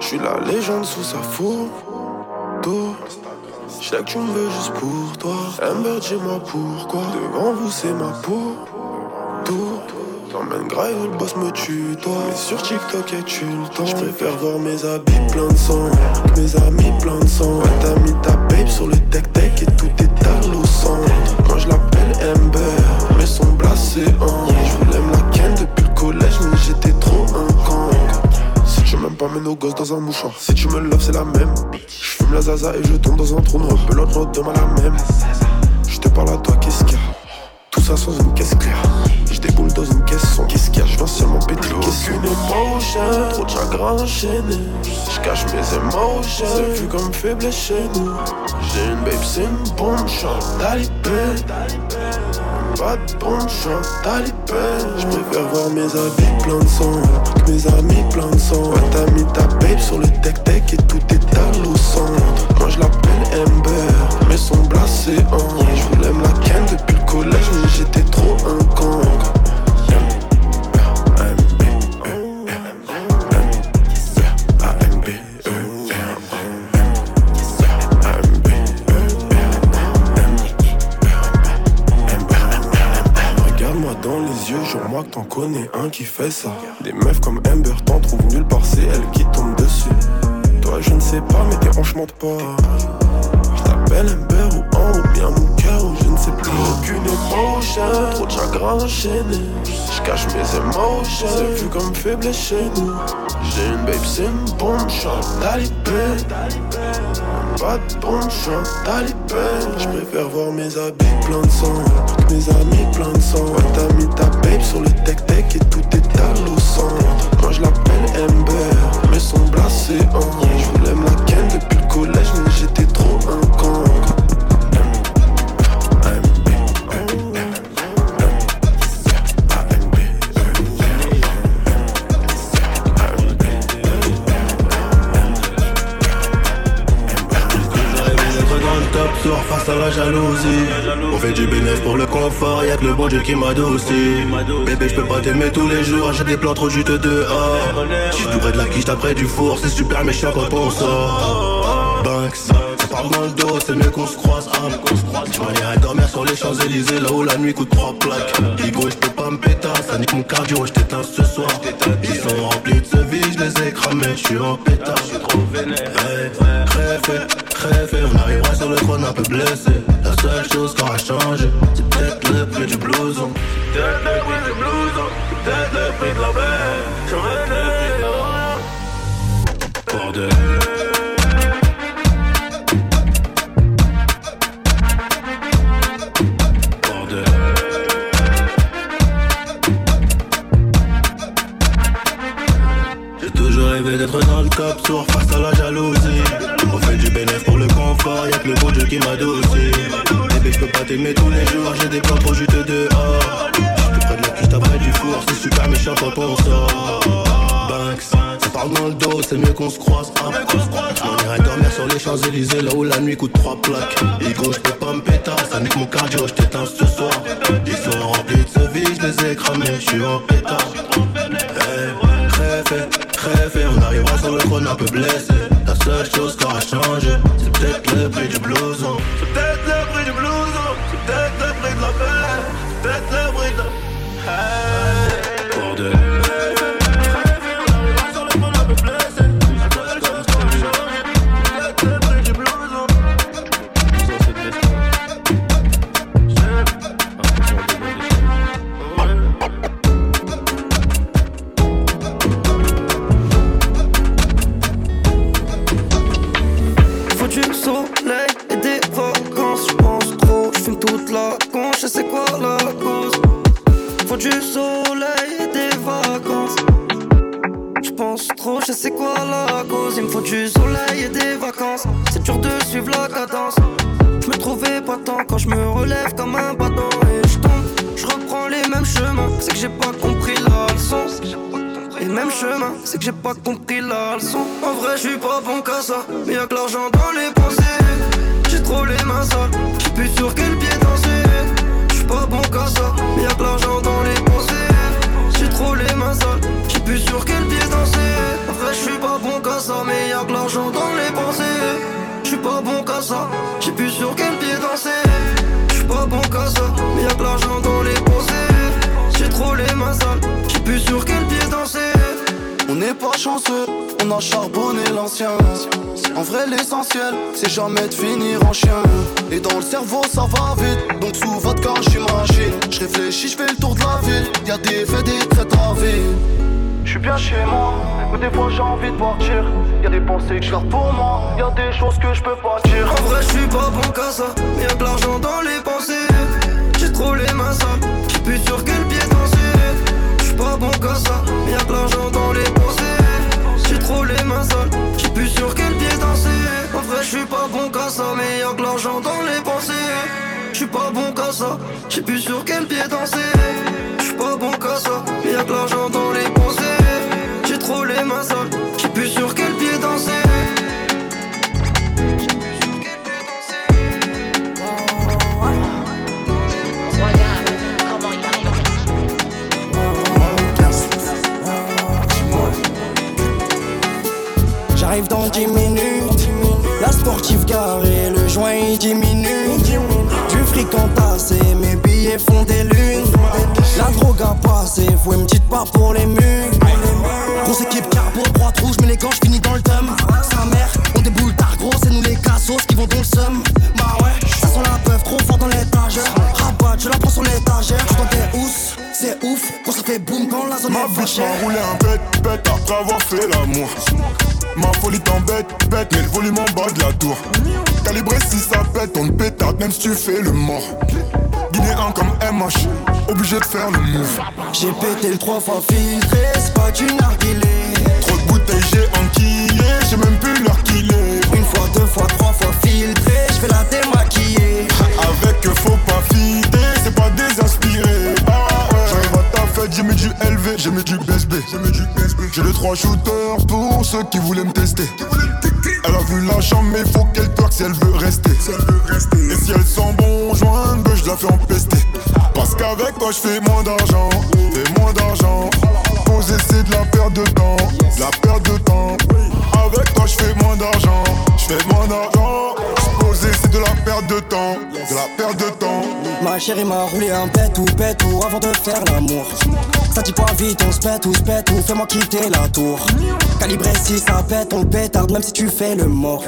Je suis la légende sous sa photo. Je sais que tu me veux juste pour toi. Amber, dis-moi pourquoi. Devant vous, c'est ma peau. Tout. T'emmènes grave le boss me tue, toi. Mais sur TikTok, et tu le temps? Je préfère voir mes habits plein de sang. Mes amis plein de sang. Ouais, t'as mis ta babe sur le tech-tech et tout est à au centre. Moi, je l'appelle Amber, mais son blasé en. Je voulais la ken depuis le collège, mais j'étais trop un con. Si tu m'aimes pas, mets nos gosses dans un mouchoir. Si tu me love, c'est la même. Je fume la zaza et je tombe dans un trou noir. Pelote, demain la même. Je te parle à toi, qu'est-ce qu'il y a? Ça sans une caisse claire déboule dans une caisson. Qu'est-ce qu'il y a? Je viens seulement péter Aucune émotion, trop de chagrin enchaîné. Je cache mes émotions, c'est vu comme faible chez nous. J'ai une babe, c'est une bombe, chante talibé. Pas de bombe, chante talibé. Je préfère voir mes habits plein de sang, que mes amis plein de sang. Ouais, t'as mis ta babe sur le tech-tech et tout est à au centre. Moi je l'appelle Ember, mais son blasé en. Je voulais me la ken depuis le collège, mais j'étais trop un con. Connais un qui fait ça. Des meufs comme Amber t'en trouvent nulle part, c'est elle qui tombe dessus. Toi, je ne sais pas, mais tes hanches mentent pas. Je t'appelle Amber ou un ou bien mon cœur ou je ne sais plus. Aucune émotion, trop de chagrin enchaîné. Cache mes émotions, c'est vu comme faible chez nous. J'ai une babe, c'est une bombe, chante talibé. Pas de bombe, chante talibé. Je préfère voir mes habits plein de sang, mes amis plein de sang. Ouais, t'as mis ta babe sur le tech-tech et tout est à centre. Moi je l'appelle Ember, mais son blasé en. Je voulais me la ken depuis le collège, mais j'étais trop un con. La jalousie. On fait du bénéfice pour le confort, y'a que le bon Dieu qui m'adoucit. Bébé, je peux pas t'aimer tous les jours, j'ai des plans trop juste dehors. J'suis tout près de la quiche après du four, c'est super méchant quand on sort. Banks, parle dans le dos, c'est mieux qu'on se croise. Ah, tu à dormir sur les Champs-Élysées, là où la nuit coûte trois plaques. Digo, j'peux pas me péter, ça nique mon cardio, j't'éteins ce soir. Ils sont remplis de ce vie, j'les ai cramés, j'suis en pétard. J'suis trop vénère. Hey, on arrivera sur le trône un peu blessé. La seule chose qui aura changé, c'est peut-être le prix du blouson. Peut-être le prix du blouson, peut-être le prix de la. J'aurais le Bordel. J'ai toujours rêvé d'être dans le cap sourd face à la jalousie pour le confort, y'a que le bon Dieu qui m'a dossé Bébé je peux pas t'aimer tous les jours, j'ai des plans trop juste dehors. J'suis près de la cuisse, après du four, c'est super méchant quand on sort. Banks, ça parle dans le dos, c'est mieux qu'on se croise hein. On irait dormir sur les Champs-Élysées, là où la nuit coûte trois plaques. Ego, j'peux pas me péter, ça nique mon cardio, j't'éteins ce soir. Ils sont remplis de ce vie, j'les ai cramés, j'suis en pétard. Hey, Rêver, on arrivera sur le trône un peu blessé. Seule chose qui aura changé, c'est peut-être le prix du blouson. C'est peut-être le prix du blouson, c'est peut-être le prix de la paix, pas compris la leçon. En vrai, je suis pas bon qu'à ça, y'a que l'argent on a charbonné l'ancien. En vrai, l'essentiel, c'est jamais de finir en chien. Et dans le cerveau, ça va vite. Donc sous votre je suis. Je réfléchis, je fais le tour de la ville. Y'a des faits, des traits à. Je suis bien chez moi, mais des fois j'ai envie de partir. Y'a des pensées que je garde pour moi, y'a des choses que je peux pas dire. En vrai, je suis pas bon qu'à ça, y'a de l'argent dans les closet passé, faut une petite part pour les murs. Grosse équipe carbo, droite rouge, mais les gants, finis dans le thème. Sa mère, on déboule tard gros, c'est nous les cassos qui vont dans le seum. Bah ouais, ça sent la peuf trop fort dans l'étagère. Rabat, je la prends sur l'étagère. Je tes housses, c'est ouf, quand ça fait boum quand la zone Ma est pas bitch m'a roulé un bête, bête après avoir fait l'amour. Ma folie t'embête, bête, mais le volume en bas de la tour. Calibré si ça pète, on te pétarde même si tu fais le mort. Comme MH, obligé de faire le move. J'ai pété le trois fois filtré, c'est pas du narguilé. Trop de bouteilles, j'ai enquillé, j'ai même plus l'heure qu'il est. Une fois, deux fois, trois fois filtré, je fais la démaquiller. Avec eux, faut pas fider, c'est pas désinspiré. Ah ouais. J'arrive à ta fête, j'ai mis du LV, j'ai mis du BSB. J'ai mis du BSB. J'ai les trois shooters pour ceux qui voulaient me tester. Elle a vu la chambre, mais faut qu'elle twerk si elle veut rester. Et si elle sent bon joint, ben je la fais empester. Parce qu'avec toi, je fais moins d'argent. Fais moins d'argent. Poser, c'est de la perte de temps. De la perte de temps. Avec toi, je fais moins d'argent. Je fais moins d'argent. De la perte de temps. De la perte de temps. Ma chérie m'a roulé un pète ou pète ou avant de faire l'amour. Ça dit pas vite, on se pète ou se pète ou fais-moi quitter la tour. Calibré si ça pète, on pétarde même si tu fais le mort.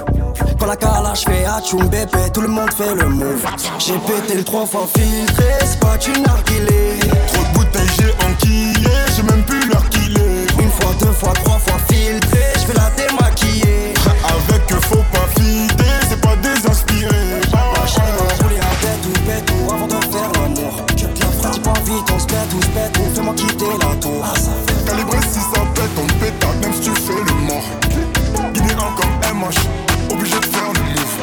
Quand la calage fait atchoum bébé, tout le monde fait le move. J'ai pété le trois fois filtré, c'est pas du narguilé. Trop de bouteilles, j'ai enquillé. J'ai même plus l'heure qu'il est. Une fois, deux fois, trois quitter la tour. Calibré si ça pète, on te pétarde même si tu fais le mort. Guinéen comme MH, obligé de faire le move.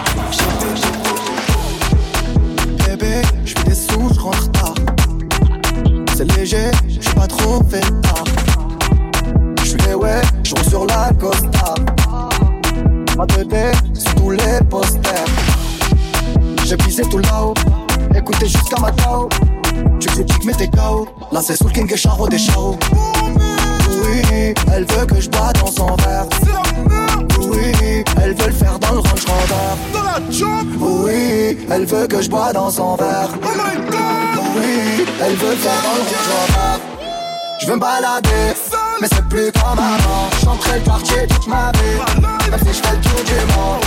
Bébé, je fais des sous, je rentre tard. C'est léger, je suis pas trop fait tard. Je suis les ouais, je roule sur la costa. De dé, sur tous les posters. J'ai pisé tout là-haut, écoutez jusqu'à ma tao. Tu critiques mais t'es KO. Là c'est sous le king et Charo des Charo. Oui, elle veut que je bois dans son verre. Oui, elle veut le faire dans le Range Rover. Oui, elle veut que je bois dans son verre. Oui, elle veut le faire dans le Range. Je veux me balader, mais c'est plus comme avant. J'entrais le quartier toute ma vie, même si je fais le tour du monde.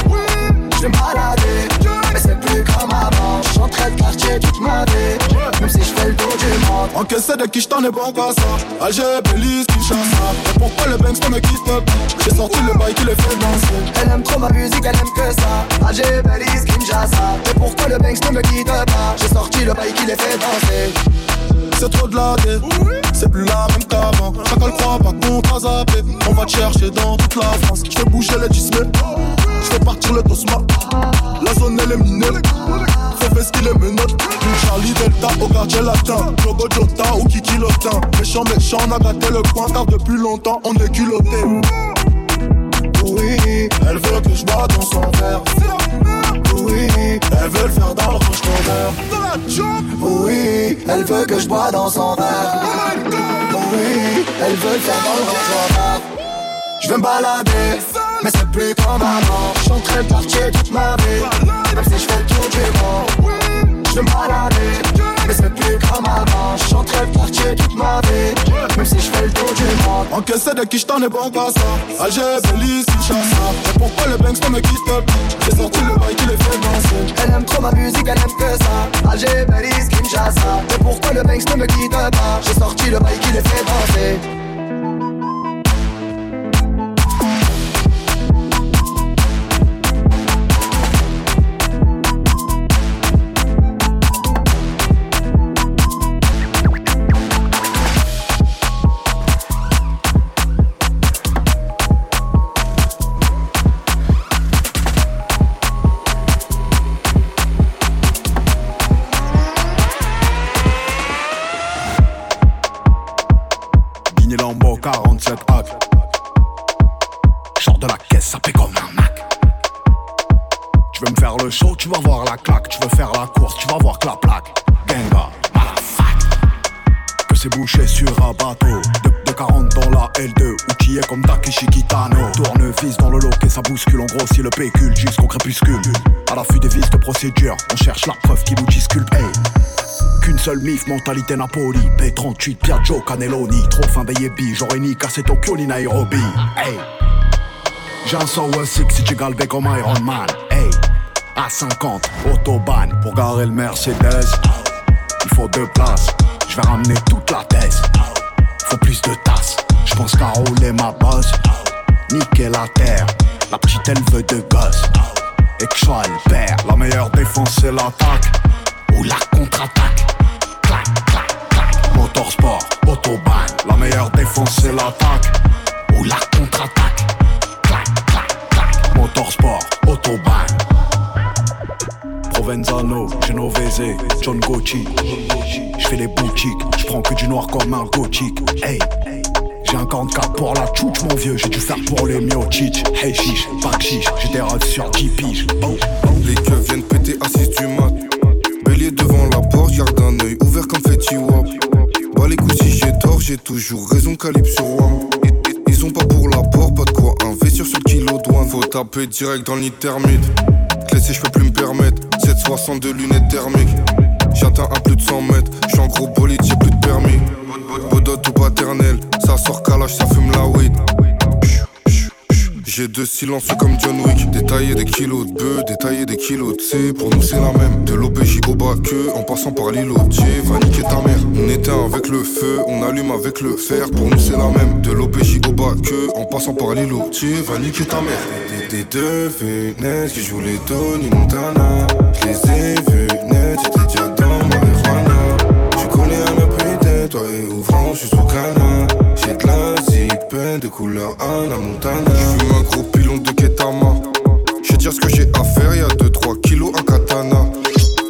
Je veux me balader, mais c'est plus comme avant. J'entrais le quartier toute ma vie, même si je fais le tour du monde. Encaissé de qui je t'en ai bon qu'à ça. Alger, Belize, Kinshasa. Et pourquoi le Banks me quitte pas? J'ai sorti le bail qui les fait danser. Elle aime trop ma musique, elle aime que ça. Alger, Belize, Kinshasa. Et pourquoi le Banks ne me quitte pas? J'ai sorti le bail qui les fait danser. C'est trop de la c'est plus la même qu'avant. Chacun le croit, pas qu'on t'a zappé. On va te chercher dans toute la France. Je bouger les 10 fait partir le cosma. La zone elle est minée. Faut faire ce qu'il est menotte. Du Charlie Delta au quartier latin. Jogo Jota ou Kiki Lotin. Méchant, méchant, on a gâté le coin car depuis longtemps on est culotté. Oui, elle veut que je bois dans son verre. Oui, elle veut le faire dans le range ton. Oui, elle veut que je bois dans son verre. Oui, elle veut le faire dans le range ton verre. Je vais me balader mais c'est plus comme avant. Je suis en train de partir toute ma vie, même si je fais tout du monde. Je me balader mais c'est plus comme avant. Je suis en train de quartier toute ma vie, même si je fais le tour du monde. Encaissé de qui je t'en ai bon pas ça. Alger, Belize, Kinshasa. Et pourquoi le Banks me quitte plus J'ai sorti le bail qui les fait danser. Elle aime trop ma musique, elle aime que ça. Alger, Belize, Kinshasa. Et pourquoi le Banks ne me quitte pas? J'ai sorti le bail qui les fait danser. Tu vas voir la claque, tu veux faire la course, tu vas voir que la plaque. Genga, Que c'est bouché sur un bateau. De, 40 dans la L2, outillé comme Takeshi Kitano. Tournevis dans le et ça bouscule, on grossit le pécule jusqu'au crépuscule. À l'affût des vis de procédure, on cherche la preuve qui nous disculpe. Qu'une seule mif, mentalité Napoli. P38, Piaggio, Caneloni. Trop fin des j'aurais ni cassé Tokyo ni Nairobi. Hey. J'ai un 6 si tu galbé comme Iron Man. Hey. À 50, autobahn pour garer le Mercedes. Il faut deux places, je vais ramener toute la thèse. Faut plus de tasses, je pense qu'à rouler ma bosse. Niquer la terre, la petite elle veut de gosse. Et que le père, la meilleure défense c'est l'attaque. Ou la contre-attaque. Clac, clac, clac. Motorsport, autobahn, la meilleure défense c'est l'attaque. Ou la contre-attaque. Clac, clac, clac. Motorsport, autobahn. Provenzano, Genovese, John Gucci. Je fais les boutiques, je prends que du noir comme un gothique. Hey, j'ai un 44 pour la tchouch, mon vieux, j'ai dû faire pour les miochich. Hey chiche, pas chiche, j'ai des rêves sur 10 piges. Les keufs viennent péter assis du mat. Bélier devant la porte, garde un œil ouvert comme Fetty Wap. Bah les coups si j'ai tort, j'ai toujours raison, calibre sur WAM. Ils ont pas pour la porte, quoi investir sur le kilo douane. Faut taper direct dans le Laisser, je peux plus me permettre. 762 lunettes thermiques. J'atteins à plus de 100 mètres. J'suis en gros bolide, j'ai plus de permis. Bodot ou paternel. Ça sort calage, ça fume la weed. J'ai deux silencieux comme John Wick. Détailler des kilos de bœuf, détailler des kilos de C. Pour nous, c'est la même. De l'OBJ au bas que, en passant par l'îlot. va niquer ta mère. On éteint avec le feu, on allume avec le fer. Pour nous, c'est la même. De l'OBJ au bas que, en passant par l'îlot. va niquer ta mère. Des deux net qui jouent les Tony Montana. Je les ai vus net, j'étais déjà dans marijuana. Je connais un peu toi et ouvrant, je suis sous canard. De la couleur Anna Montana. Je un gros pilon de Ketama. Je dire ce que j'ai à faire, y'a 2-3 kilos à katana.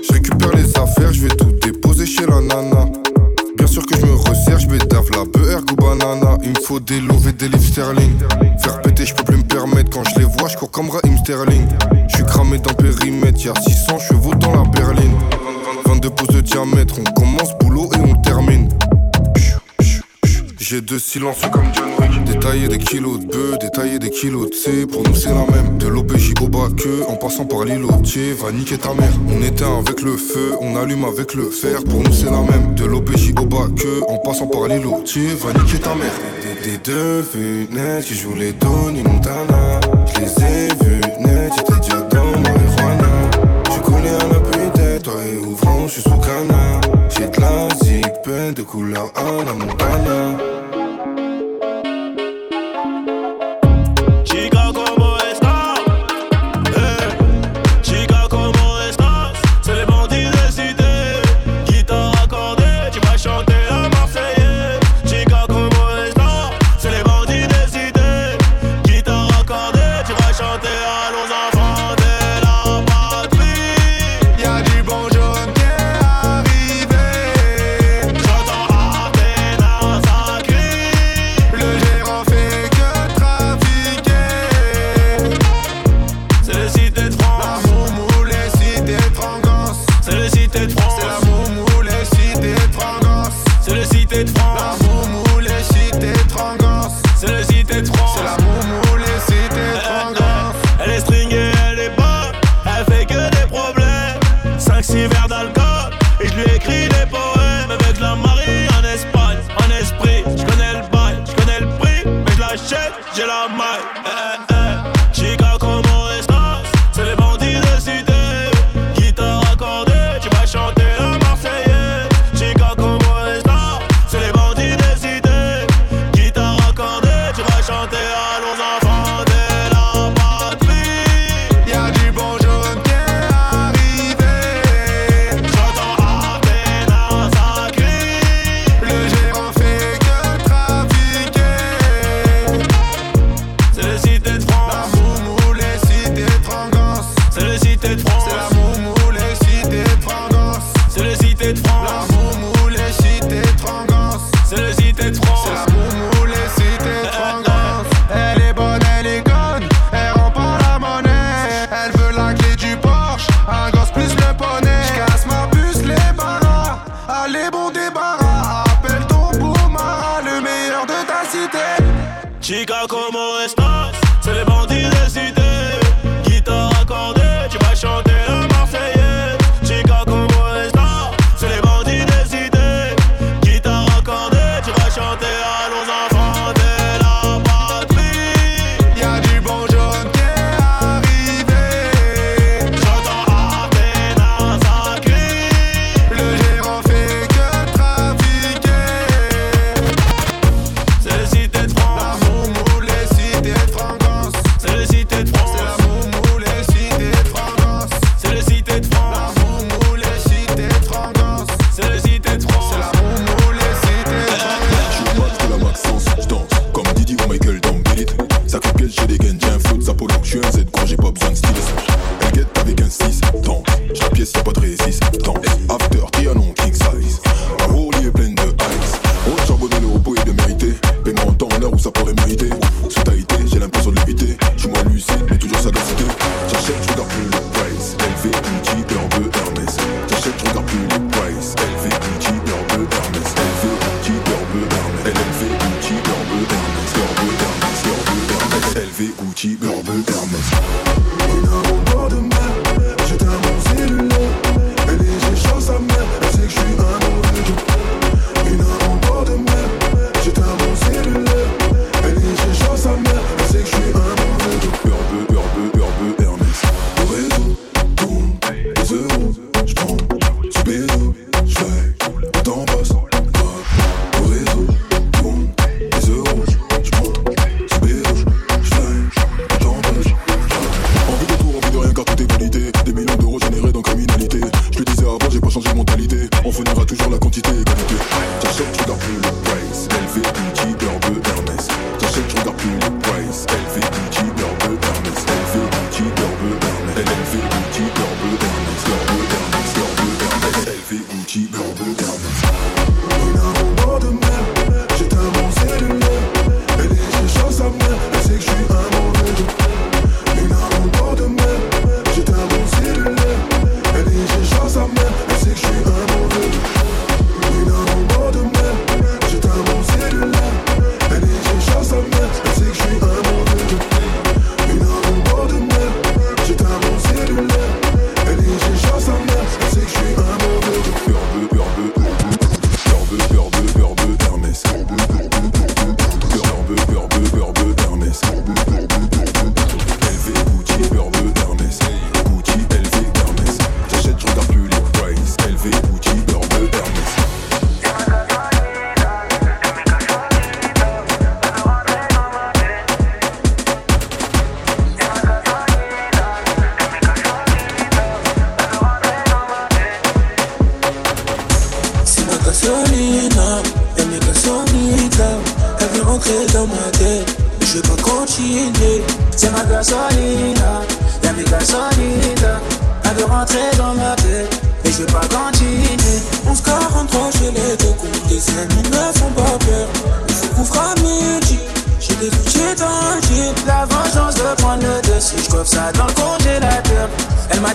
Je récupère les affaires, je vais tout déposer chez la nana. Bien sûr que je me resserre, je bédave la beurre ou banana. Il me faut des lovés, des livres sterling. Faire péter, je peux plus me permettre. Quand je les vois, je cours comme Raheem Sterling. Je suis cramé dans périmètre, y'a 600 chevaux dans la Deux silences comme John Wick. Détailler des kilos de bœuf, détailler des kilos de C. Pour nous, c'est la même. De l'OBJ au bas que, en passant par l'îlotier, va niquer ta mère. On éteint avec le feu, on allume avec le fer. Pour nous, c'est la même. De l'OBJ au bas que, en passant par l'îlotier, va niquer ta mère. Des, deux vues nettes qui jouent les Tony Montana. Je les ai vus net, j'étais déjà dans marijuana. Je connais un peu toi et ouvrant, je suis sous canard. J'ai de la zip, de couleur à la Montana.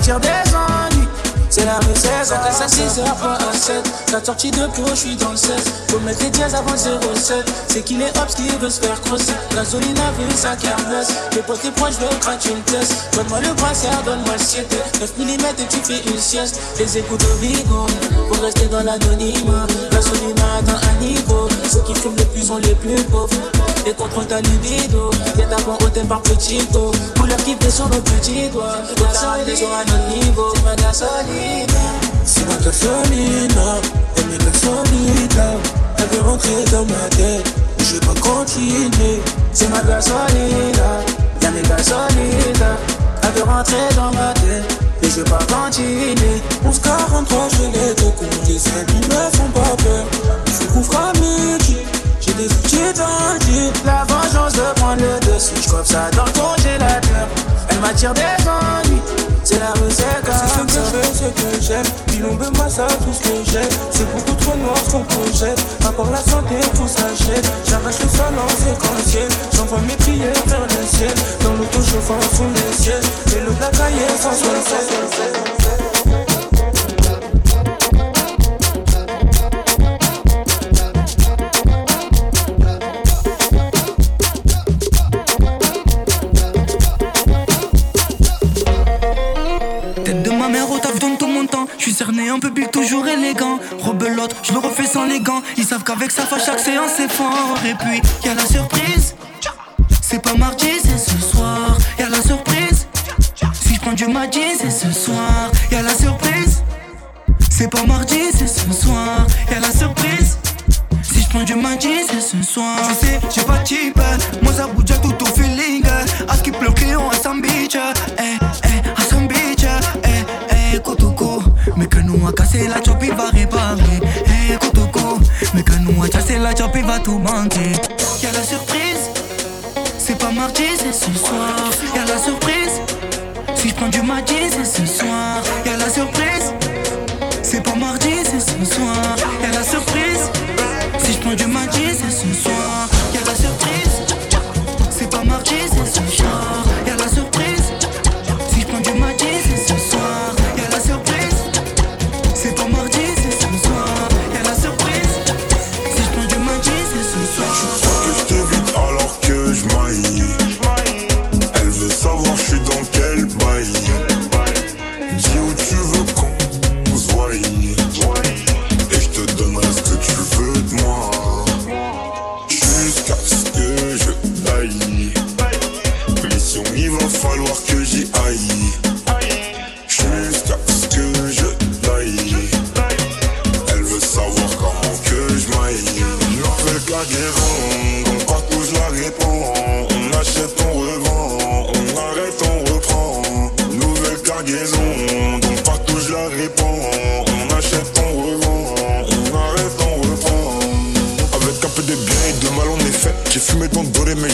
plaisir des gens. Sortie de pro, je suis dans le 16. Faut mettre les dièses avant 07. C'est qu'il est obs qui veut se faire crosser. Gasoline a vu sa carnesse. Les potes les proches, je craquer une test. Donne-moi le brassard, donne-moi le 7. 9 mm et tu fais une sieste. Les écoutes au bigot. Pour rester dans l'anonymat. Gasoline atteint un niveau. Ceux qui fument le plus sont les plus pauvres. Et contrôle ta libido. Y'a ta bon hôtel par petit dos. Couleur qui fait sur nos petits doigts. Gasoline sur un niveau. C'est ma gasoline. Elle est gasolina, elle veut rentrer dans ma tête. Je pas continuer, c'est ma gasolina, y'a mes gasolina. Elle veut rentrer dans ma tête, et je pas continuer. 1143, je l'ai de compte, les amis me font pas peur. Faut qu'on fera midi, j'ai des outils dans. La vengeance de prendre le dessus, je ça dans le congélateur. Elle m'attire des ennuis, c'est la recette que j'aime. Puis l'ombre ça tout ce que j'aime. C'est beaucoup trop noir ce qu'on projette. Part la santé, tout s'achète. J'arrache le sol en séquentiel. J'envoie mes prières vers le ciel. Dans l'auto chauffant fond des ciels. Et le de la cahier Ils savent qu'avec ça, chaque séance c'est fort. Et puis, y a la surprise. C'est pas mardi,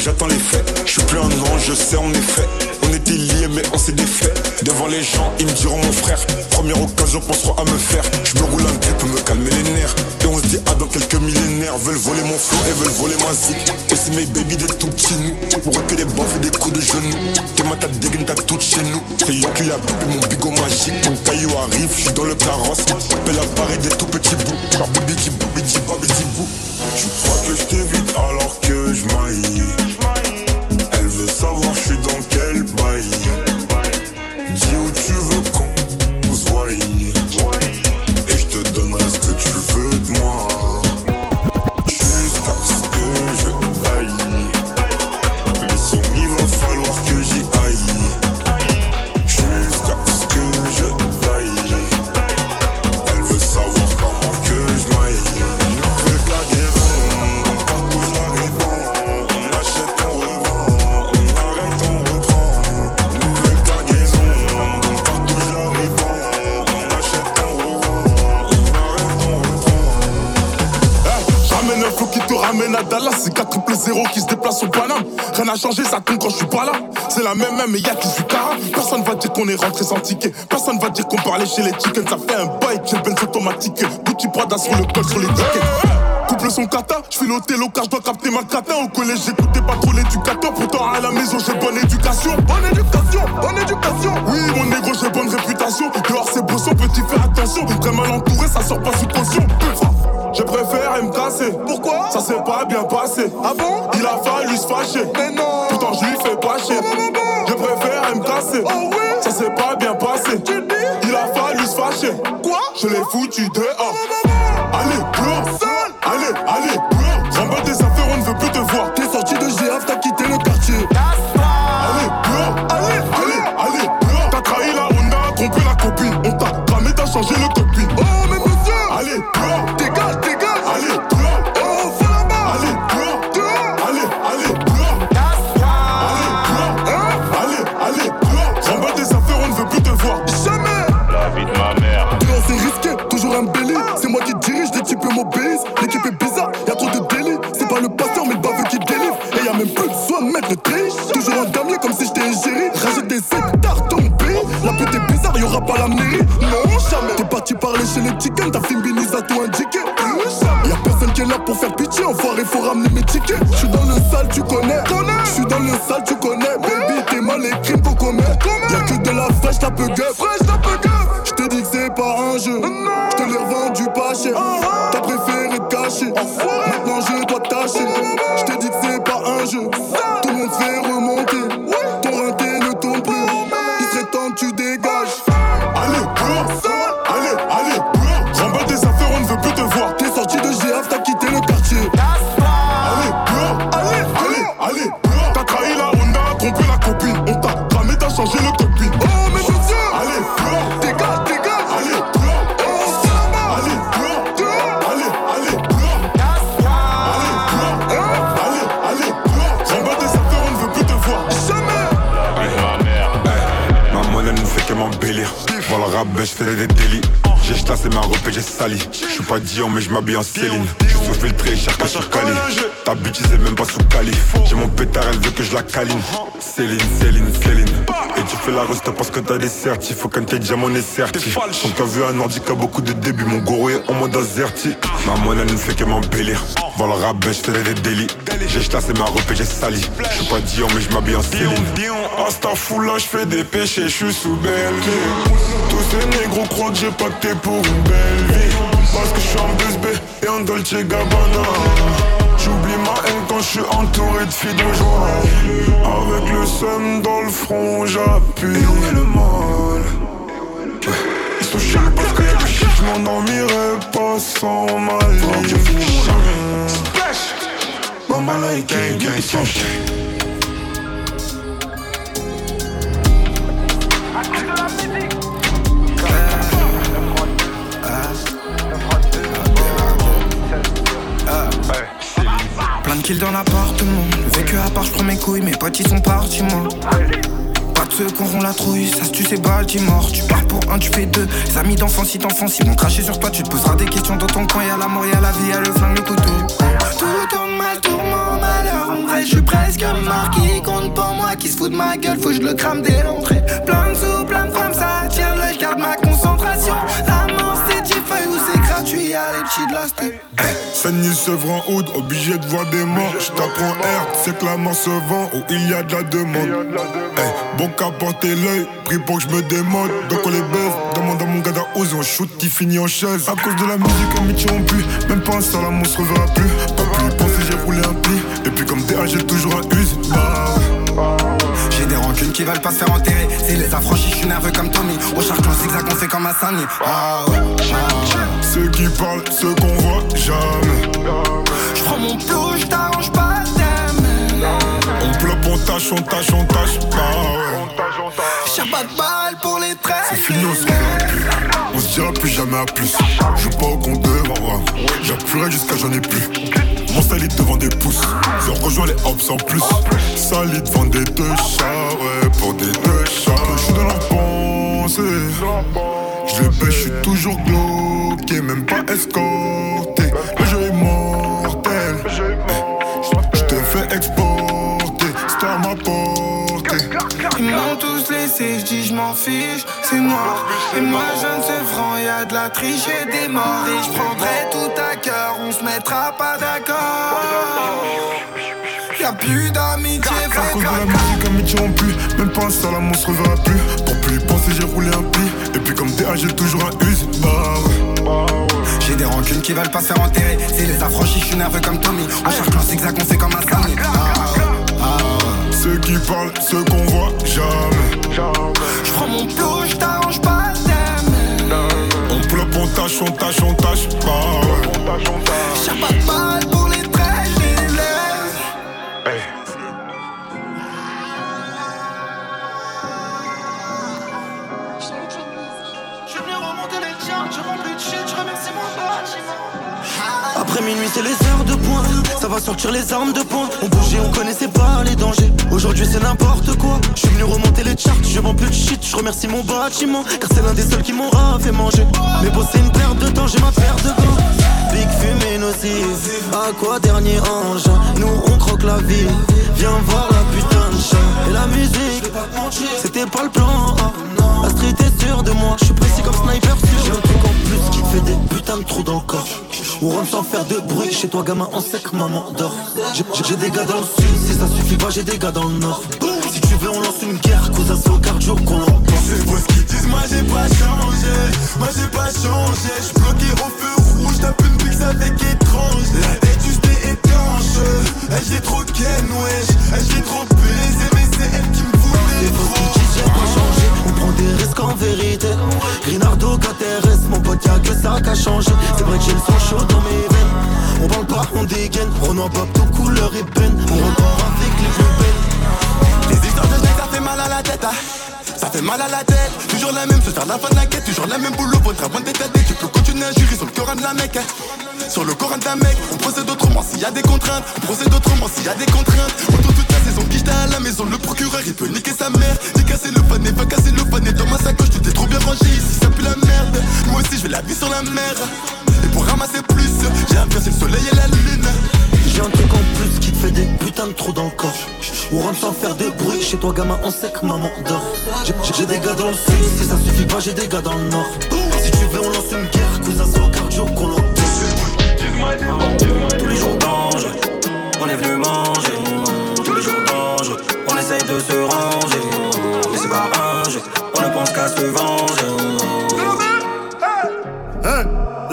j'attends les faits. Je suis plus un ange, je sais en effet. On était liés mais on s'est défait. Devant les gens, ils me diront mon frère. Première occasion, penseront à me faire. Je me roule un pour me calmer les nerfs. Et on se dit, ah, dans quelques millénaires, veulent voler mon flow et veulent voler ma zik. Et c'est mes baby des tout petits nous. Pour que des baffes et des coups de genoux. T'es ma tête dégaine, t'as tout chez nous. C'est yo qui l'a pipé mon bigot magique. Mon caillou arrive, je suis dans le carrosse. Appelle l'appareil des tout petits bouts. Par baby qui bou, bidi babidi bou. Tu crois que je t'évite alors que je. Changé, ça tombe quand je suis pas là. C'est la même même, mais y'a qui suis cara. Personne va dire qu'on est rentré sans ticket. Personne va dire qu'on parlait chez les chickens. Ça fait un bail, j'ai benz automatique. Bouti Prada sur le col, sur les tickets. Couple son kata, je fais l'hôtel car je dois capter ma cata. Au collège, j'écoutais pas trop l'éducateur. Pourtant, à la maison, j'ai bonne éducation. Bonne éducation, bonne éducation. Oui, mon négro, j'ai bonne réputation. Dehors, c'est beau, petit, fais attention. Très mal entouré, ça sort pas sous caution. Je préfère me casser. Pourquoi? Ça s'est pas bien passé. Ah bon? Il a fallu se fâcher. Mais non Pourtant je lui fais pas chier. Je préfère me casser. Oh oui? Ça s'est pas bien passé. Tu dis? Il a fallu se fâcher. Quoi? Je l'ai foutu dehors. Pas Dion, mais j'm'habille en Céline. J'suis sous filtré, cher que sur Cali. Ta bitch, c'est même pas sous Cali. J'ai mon pétard, elle veut que je la câline. Céline, Céline, Céline. Et tu fais la reste parce que t'as des certifs. Faut qu'un tes diamant est certif. Son cas vu un nordique a beaucoup de débuts. Mon goro est en mode azerti. Ma monnaie ne fait que m'embellir. Voilà le rabais, j'fais des délits. J'ai chassé ma robe et j'ai sali. J'suis pas Dion, mais j'm'habille en Céline. Dion, Astafoula, j'fais des péchés, j'suis sous belle Tous ces négros croient que j'ai pacté pour une belle vie Parce que j'suis en BSB et en Dolce Gabbana. J'oublie ma haine quand j'suis entouré de filles de joie. Avec le seum dans le front, j'appuie. Et où est le mal? Ils sont chiants parce que y'a shit, j'm'endormirai pas sans ma ligne Mama like gang, gang, kills dans l'appartement. Vécu à part, j'prends mes couilles, mes potes ils sont partis, moi. Pas de ceux qui auront la trouille, ça se tue, c'est Baltimore. Tu pars pour un, tu fais deux. Les amis d'enfance, si t'enfonces, ils vont cracher sur toi. Tu te poseras des questions dans ton coin. Y'a la mort, y'a la vie, y'a le flingue, le couteau. Tout tourne mal, tout mon malheur. En vrai, je suis presque marqué. Compte pour moi qui se fout de ma gueule, faut que je le crame dès l'entrée. Plein de sous, plein de femmes, ça tient le, je garde ma concentration. La mort, c'est 10 feuilles ou c'est gratuit, y'a les petits de la. Saint-Denis Sevran Oud, obligé de voir des morts. Je t'apprends R, c'est que la mort se vend où il y a de la demande. Eh, bon qu'à porter l'œil, pris pour que je me démode. Donc on les baise, demande à mon gars d'ose, on shoot qui finit en chaise. À cause de la musique, amitié on pue. Même pas un seul amour se reverra plus. Pas plus penser, j'ai roulé un pli. Et puis comme DA, j'ai toujours un use. Bah, J'ai des rancunes qui veulent pas se faire enterrer. C'est les affranchis, je suis nerveux comme Tommy. Au charge en zigzag, on fait comme un Sani. Ouais, ah ouais. Ceux qui parlent, ceux qu'on voit jamais. J'prends mon plou, j't'arrange pas d'aimer. On plop, on tâche, on tâche, on tâche. Bah ouais. J'ai pas de balles pour les traits. C'est fini, on se. On se dira plus jamais à plus. Je joue pas au compte devant J'appuierai jusqu'à j'en ai plus. Mon salide devant des pouces. Je rejoins les hops en plus. Salide vend des deux chats, ouais, pour des deux chats. Je suis dans leur pensée. Je pêche, je suis toujours bloqué, même pas escorté. Le jeu est mortel. Je te fais exporter, c'est à ma portée. Ils m'ont tous laissé, je dis je m'en fiche, c'est noir. Et moi je ne sais franc, y'a de la triche et des morts. Et je prendrai tout à cœur, on se mettra pas d'accord. Y'a plus d'amitié, À fait cause de la musique, amitié on pue. Même pas un seul amour se reverra plus. Pour plus y penser, j'ai roulé un pli. Comme j'ai toujours un use. Bah ouais. J'ai des rancunes qui veulent pas se faire enterrer. C'est les affranchis, je suis nerveux comme Tommy. On cherche en zigzag, on fait comme un Sani. Ah ah ouais. Ceux qui parlent, ceux qu'on voit jamais. J'prends mon plou, j't'arrange pas d'aimer. On plop, on tâche, on tâche, on tâche. Bah ouais. J'ai Après minuit c'est les heures de pointe. Ça va sortir les armes de poing On bougeait, on connaissait pas les dangers. Aujourd'hui c'est n'importe quoi. Je suis venu remonter les charts, je vends plus de shit. Je remercie mon bâtiment. Car c'est l'un des seuls qui m'aura fait manger Mais bon c'est une perte de temps, j'ai ma paire de gants. Big fumée nocive. À quoi dernier ange Nous on croque la vie. Viens voir la putain de machin. Et la musique, c'était pas le plan. La street est sûre de moi, je suis précis comme On rentre sans faire de bruit, chez toi gamin on sait que maman dort. J'ai des gars dans le sud, si ça suffit pas, j'ai des gars dans le nord. Si tu veux, on lance une guerre, cousin, c'est au cardio qu'on l'emporte. C'est quoi ce qu'ils disent, moi j'ai pas changé, moi j'ai pas changé. J'suis bloqué au feu rouge, tape une pix avec étrange. La tête juste étanche, elle j'ai trop ken, wesh, elle j'ai trop baisé, mais c'est elle qui me voulait trop. J'ai pas changé, on prend des risques en vérité. Grinardo, KTRS, mon pote, y'a que ça qui a changé. C'est vrai que j'ai le sang chaud dans mes veines. On parle pas, on dégaine. Renoir, Bob, tout couleur et peine. On repart avec les plus. Les histoires de ça fait mal à la tête. hein. Ça fait mal à la tête, toujours la même, se faire la fin de la quête, toujours la même boulot, votre tête à Tu peux continuer à jurer sur le Coran de la mec, hein. sur le Coran d'un mec, on procède autrement s'il y a des contraintes, on procède autrement s'il y a des contraintes. Autour toute la saison, quiche à la maison, le procureur il peut niquer sa mère. Cassé le panet, va casser le panet dans ma sacoche, tout est trop bien rangé ici, ça pue la merde. Moi aussi je vais la vie sur la mer, et pour ramasser plus, j'ai inversé le soleil et la lune. J'ai un en plus qui te fait des putains de trous dans le corps. On rentre sans faire de bruit, chez toi gamin on sait que maman dort. J'ai- des gars dans le sud, si ça suffit pas, j'ai des gars dans le nord. Si tu veux, on lance une guerre, cousin, au cardio qu'on l'emporte. Tous les jours danger, on est venu manger. Tous les jours danger, on essaye de se ranger. Mais c'est pas un jeu, on ne pense qu'à se venger.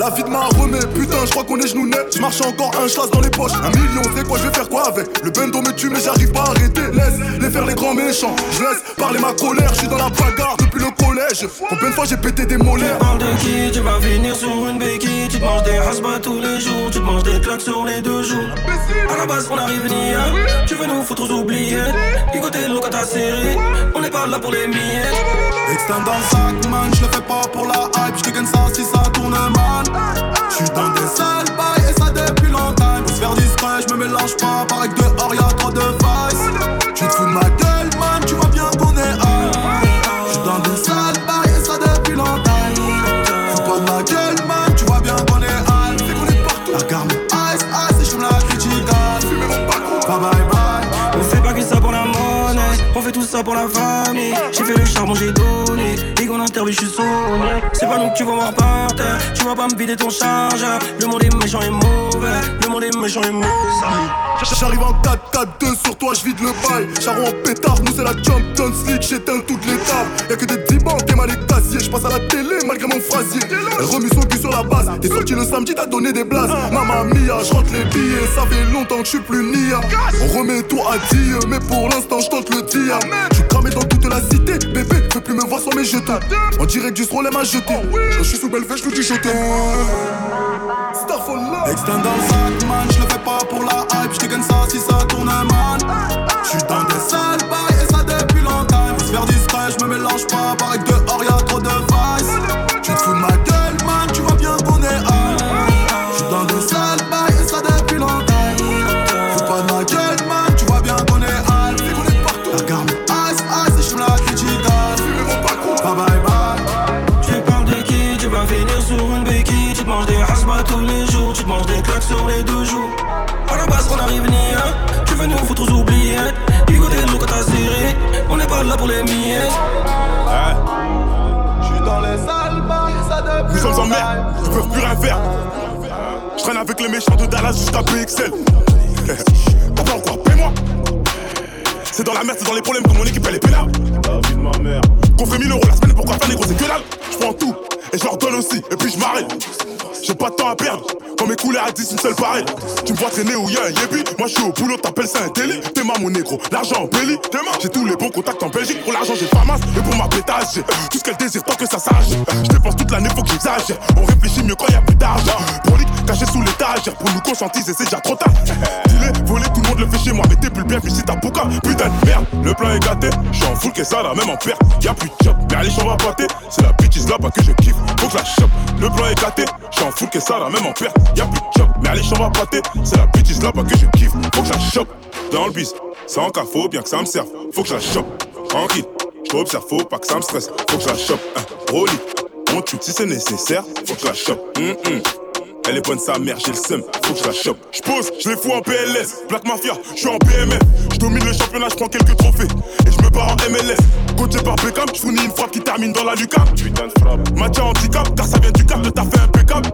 La vie de ma remet, putain, je crois qu'on est genoux nets. Je marche encore un chasse dans les poches. Un million, c'est quoi, je vais faire quoi avec? Le bendo me tue, mais j'arrive pas à arrêter. Laisse les faire les grands méchants. Je laisse parler ma colère, je suis dans la bagarre depuis le collège. Combien de fois j'ai pété des molaires Parle de qui? Tu vas finir sur une béquille Tu te manges des hasbats tous les jours Tu te manges des claques sur les deux jours À la base on arrive ni. Tu veux nous foutre aux oubliés Ligoter l'eau quand t'as serré On n'est pas là pour les miettes Extend dans le sac, man, je le fais pas pour la hype, je gagne ça si ça tourne mal. Je suis dans des sales bails et ça depuis longtemps. Pour se faire discret, je me mélange pas, pareil que dehors y'a trop de vice. Tu te fous Et je suis sonné C'est pas nous que tu vas voir par Tu vas pas me vider ton chargeur Le monde est méchant et mauvais Le monde est méchant et mauvais J'arrive en 4-4-2 sur toi, je vide le bail. Charron en pétard, nous c'est la Champions League, j'éteins toutes les tables. Y'a que des dibans qui mal les casiers. J'passe à la télé malgré mon phrasier. Elle remue son cul sur la base. T'es sorti le samedi, t'as donné des blases. Maman mia, j'rentre les billets. Ça fait longtemps que je suis plus nia. On remet tout à dire, mais pour l'instant j'tente le dia. J'suis cramé dans toute la cité. Bébé, peux plus me voir sans mes jetons. En direct du Stroll, m'a jeté. Je suis sous belle je dis jeté. Starfall Extend dans le sac, man, je le fais pas pour la hype, je gagne ça si ça tourne man. Je suis dans des sales bails et ça depuis longtemps. Pour se faire discret, je me mélange pas, pareil que pas là pour les suis dans les et ça depuis Nous sommes en mer, ils peuvent plus rien faire. Je traîne avec les méchants de Dallas jusqu'à PXL. T'entends quoi Paie-moi C'est dans la merde, c'est dans les problèmes que mon équipe elle est pénale. Qu'on fait 1000 euros la semaine, pourquoi faire gros c'est que dalle Je prends tout et je leur donne aussi, et puis je m'arrête. J'ai pas de temps à perdre. Quand mes couleurs à 10, une seule pareille. Tu me vois traîner où y'a un yébi. Moi je suis au boulot, t'appelles ça un délit. T'es ma mon négro, l'argent en belly. J'ai tous les bons contacts en Belgique. Pour l'argent, j'ai masse. Et pour ma pétage, j'ai tout ce qu'elle désire tant que ça sache. Je dépense toute l'année, faut que j'exagère. On réfléchit mieux quand y a plus d'argent. Prolique, caché sous l'étagère. Pour nous conscientiser, c'est déjà trop tard. Dis-les, voler, tout le monde le fait chez moi. Mais t'es plus bien, si t'as bouca. Putain de merde, le plan est gâté. J'suis en full que ça, là, même en perte. Y'a plus de job. Mais allez, j'en va pâter. C'est la bitch là-bas que je kiffe. Faut que la chope. Le plan est gâté. Full que ça, là, même en perte. Y'a plus de job. Mais allez, j'en va pâter. C'est la bitch là-bas que je kiffe. Faut que je la chope. Dans le bis, sans cas, faut bien que ça me serve. Faut que je la chope. Tranquille, j't'observe, faut pas que ça me stresse. Faut que je la chope. Hein, Rolly, on tue si c'est nécessaire. Faut que je la chope. Hum, hum. Elle est bonne sa mère, j'ai le seum, faut que je la chope. J'pose, je les fous en PLS, Black Mafia, je suis en BMF. domine le championnat, je prends quelques trophées. Et je me barre en MLS. Coaché par Beckham, je fournis une frappe qui termine dans la lucarne. Putain de frappe. Maintien handicap, car ça vient du cap, de taf fait impeccable.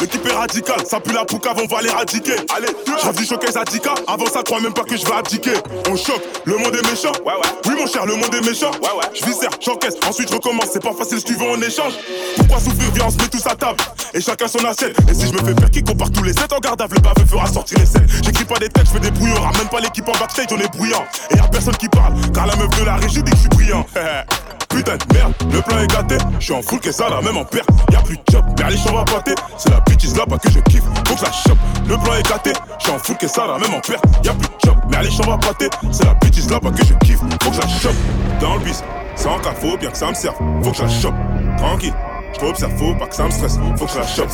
L'équipe est radicale, ça pue la poucave, on va les radiquer. Allez, je du showcase à 10 Avant ça, crois même pas que je vais abdiquer. On choque, le monde est méchant. Ouais, ouais. Oui, mon cher, le monde est méchant. Ouais, ouais. Je viscère, j'encaisse, ensuite je recommence. C'est pas facile si tu veux en échange. Pourquoi souffrir, viens, on se met tous à table. Et chacun son assiette. Et si je me fais faire qui compare tous les 7 en garde le baveux fera sortir les 7. J'écris pas des têtes, je fais des brouillards. Même pas l'équipe en backstage, on est bruyant. Et y'a personne qui parle, car la meuf de la régie dit que je suis brillant. Putain de merde, le plan est gâté. Je suis en full que ça, la même en perte. Y'a plus de job, mais les va pâter. C'est la bitch là pas que je kiffe, faut que je la chope. Le plan est gâté, je suis en full que ça, la même en perte. Y'a plus de job, mais les va pâter. C'est la bitch là pas que je kiffe, faut que je la chope. Dans le bis, sans cas, faut bien que ça me serve. Faut que je la chope, tranquille. Je t'observe, faut pas que ça me stresse. Faut que je la chope.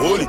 Rolly,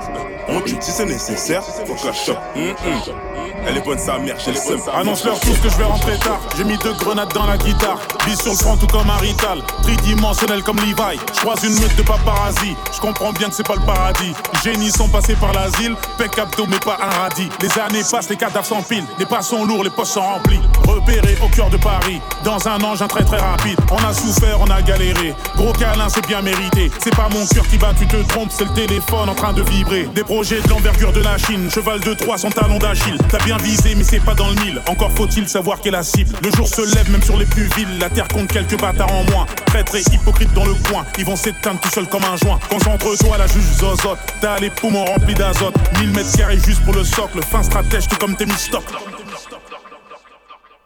on tue si c'est nécessaire. Faut que je la chope. Mm -mm. Elle est bonne sa mère, j'ai le seum. Annonce-leur tous que je vais rentrer tard. J'ai mis deux grenades dans la guitare. Bis sur le front tout comme un rital. Tridimensionnel comme Levi. Je une meute de paparazzi. Je comprends bien que c'est pas le paradis. Génies sont passés par l'asile. Pec abdo mais pas un radis. Les années passent, les cadavres s'empilent. Les pas sont lourds, les postes sont remplis. Repéré au cœur de Paris. Dans un engin très très rapide. On a souffert, on a galéré. Gros câlin, c'est bien mérité. C'est pas mon cœur qui bat, tu te trompes. C'est le téléphone en train de vibrer. Des projets de l'envergure de la Chine. Cheval de Troie, son talon d'Achille bien visé, mais c'est pas dans le mille. Encore faut-il savoir qu'est la cible. Le jour se lève, même sur les plus villes. La terre compte quelques bâtards en moins. Traître et hypocrite dans le coin. Ils vont s'éteindre tout seuls comme un joint. Concentre-toi, la juge zozote. T'as les poumons remplis d'azote. 1000 mètres carrés juste pour le socle. Fin stratège, tout comme tes mistocs.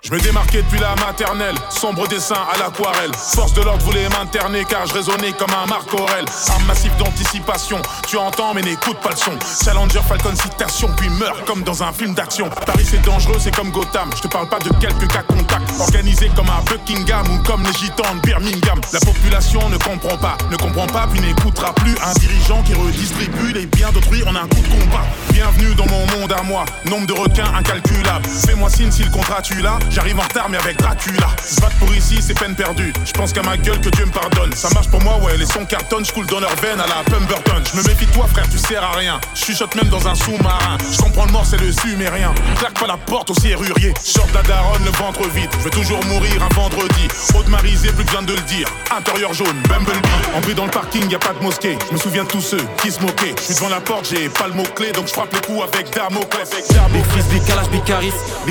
Je me démarquais depuis la maternelle, sombre dessin à l'aquarelle. Force de l'ordre voulait m'interner car je raisonnais comme un Marc Aurel. Arme massive d'anticipation, tu entends mais n'écoute pas le son. Challenger Falcon citation, puis meurt comme dans un film d'action. Paris c'est dangereux, c'est comme Gotham. Je te parle pas de quelques cas contacts. Organisé comme un Buckingham ou comme les gitans de Birmingham. La population ne comprend pas, ne comprend pas puis n'écoutera plus un dirigeant qui redistribue les biens d'autrui en un coup de combat. Bienvenue dans mon monde à moi, nombre de requins incalculable. Fais-moi signe si le contrat tu l'as. J'arrive en retard mais avec Dracula. Se battre pour ici c'est peine perdue. Je pense qu'à ma gueule que Dieu me pardonne. Ça marche pour moi ouais les sons cartonnent. Je coule dans leur veine à la Pemberton Je me méfie de toi frère tu sers à rien. Je chuchote même dans un sous-marin. Je comprends le mort c'est le sumérien Claque pas la porte au serrurier. Short la daronne le ventre vide. Je veux toujours mourir un vendredi. Haute marisé plus besoin de le dire. Intérieur jaune Bumblebee. En plus dans le parking y a pas de mosquée. Je me souviens de tous ceux qui se moquaient. Je suis devant la porte j'ai pas le mot clé Donc je frappe le coup avec Damoclès. Big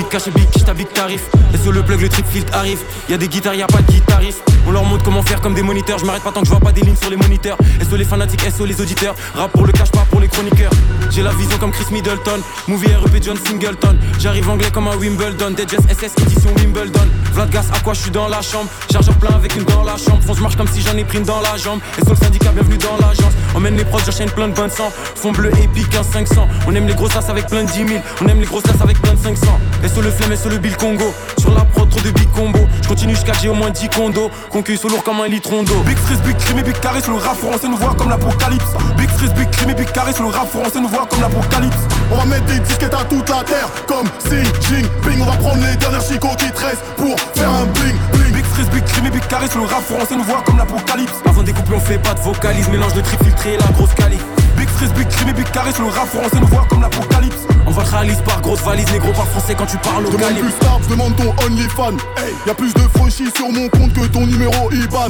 big big big tarif et sur le plug, le trip filtre arrive. Y a des guitares, y a pas de guitariste. On leur montre comment faire comme des moniteurs. Je m'arrête pas tant que je vois pas des lignes sur les moniteurs. SO les fanatiques, SO les auditeurs. Rap pour le cash, pas pour les chroniqueurs. J'ai la vision comme Chris Middleton. Movie REP John Singleton. J'arrive anglais comme un Wimbledon. Dead Jazz SS édition Wimbledon. Vlad Gas, à quoi je suis dans la chambre? Chargeur plein avec une dans la chambre. Fonce marche comme si j'en ai pris une dans la jambe. Et sur le syndicat, bienvenue dans l'agence. Emmène les prods, j'enchaîne plein de bonnes sang. Fond bleu épique 15 500. On aime les grosses avec plein de 10 000. On aime les grosses avec plein de 500. Et sur le flemme sur le bill Congo. Sur la prod, trop de big combo. Je continue jusqu'à j'ai au moins 10 condos. Concu sur lourd comme un litron d'eau. Big freeze, big crime et big carré sur le rap français nous voit comme l'apocalypse. Big freeze, big crime et big carré sur le rap français nous voit comme l'apocalypse. On va mettre des disquettes à toute la terre comme Xi Jinping. On va prendre les dernières chicots qui te pour faire un bling bling. Big freeze, big crime et big carré sur le rap français nous voit comme l'apocalypse. Avant de découper, on fait pas de vocalise. Mélange de trip filtré et la grosse calife. Big freeze, big crime et big carré sur le rap français nous voit comme l'apocalypse. On va réalise par grosse valise, négro par français quand tu parles au Demande plus star, demande ton OnlyFan. Hey, y a plus de franchis sur mon compte que ton numéro IBAN.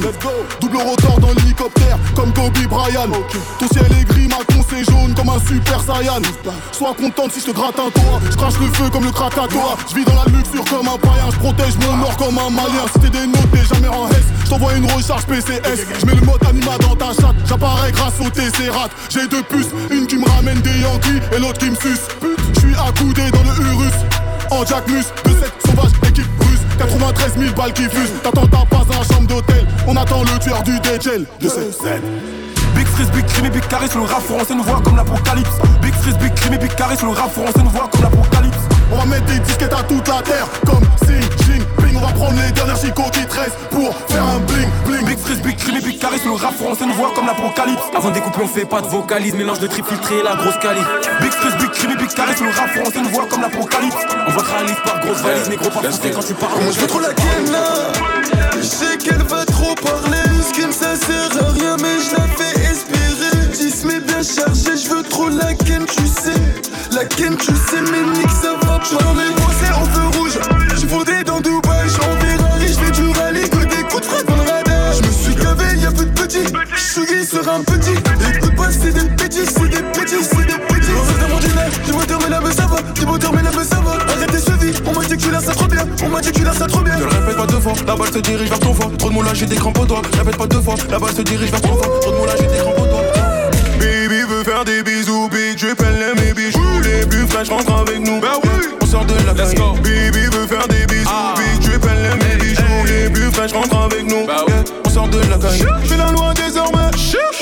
Double rotor dans l'hélicoptère, comme Kobe Bryant. Ton ciel est gris, ma con c'est jaune comme un super saiyan. Sois contente si je te gratte un toit. Je crache le feu comme le Krakatoa. Je vis dans la luxure comme un païen. Je protège mon or comme un malien. Si t'es des notes, t'es jamais en S. Je t'envoie une recharge PCS. Je mets le mode anima dans ta chatte. J'apparais grâce au TC-Rat. J'ai deux puces, une qui me ramène des Yankees et l'autre qui me suce. Je suis accoudé dans le Urus. En Jack Mus, de cette sauvage équipe russe. 93 000 balles qui fusent. T'attends ta passe dans la chambre d'hôtel. On attend le tueur du DJL de cette scène Big freeze, big crime et big carré sur le rap français nous voit comme l'apocalypse. Big freeze, big crime et big carré sur le rap français nous voit comme l'apocalypse. On va mettre des disquettes à toute la terre comme On va prendre les dernières chicots qui te pour faire un bling bling. Big freeze, big crime big carré sur le rap français nous voit comme l'apocalypse. Avant de découper on fait pas de vocalise Mélange de trip filtré et la grosse calife Big freeze, big crime big carré sur le rap français nous voit comme l'apocalypse. On va réalise par grosse valise négro par quand tu parles. Moi je veux trop la ken là. Je sais qu'elle la balle se dirige vers ton foie. Trop de moulage, j'ai des crampes au doigt. Répète pas deux fois, la balle se dirige vers ton foie. Trop de moulage, j'ai des crampes au doigt. Baby veut faire des bisous, big, je pèle mes bijoux. Les plus fraîches rentrent avec nous. Bah oui, on sort de la caille. Baby veut faire des bisous, big, je pèle mes bijoux. Les plus fraîches rentrent avec nous. Bah oui, on sort de la caille. Fais la loi désormais,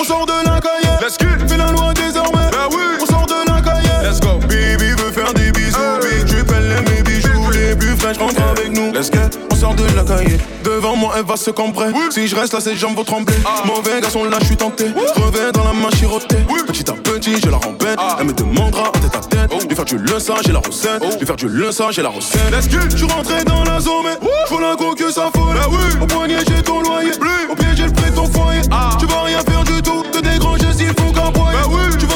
on sort de la caille. Let's go. Fais la loi désormais, bah oui, on sort de la caille. Let's go. Baby veut faire des bisous, big, je pèle mes bijoux. Les plus fraîches rentrent avec nous. Let's go. De la caille. Devant moi, elle va se cambrer. Si je reste là, ses jambes vont trembler. Mauvais garçon, là, je suis tenté. Reviens dans la main chirotée. Petit à petit, je la rembête. Elle me demandera en tête à tête. Lui faire du le ça, j'ai la recette. Lui faire du le ça, j'ai la recette. Let's go. Je suis rentré dans la zone, mais faut la go que ça folle. Au poignet, j'ai ton loyer. Au pied, j'ai le prêt de ton foyer. Tu vas rien faire du tout. Te dégranger s'il faut qu'un boy. Tu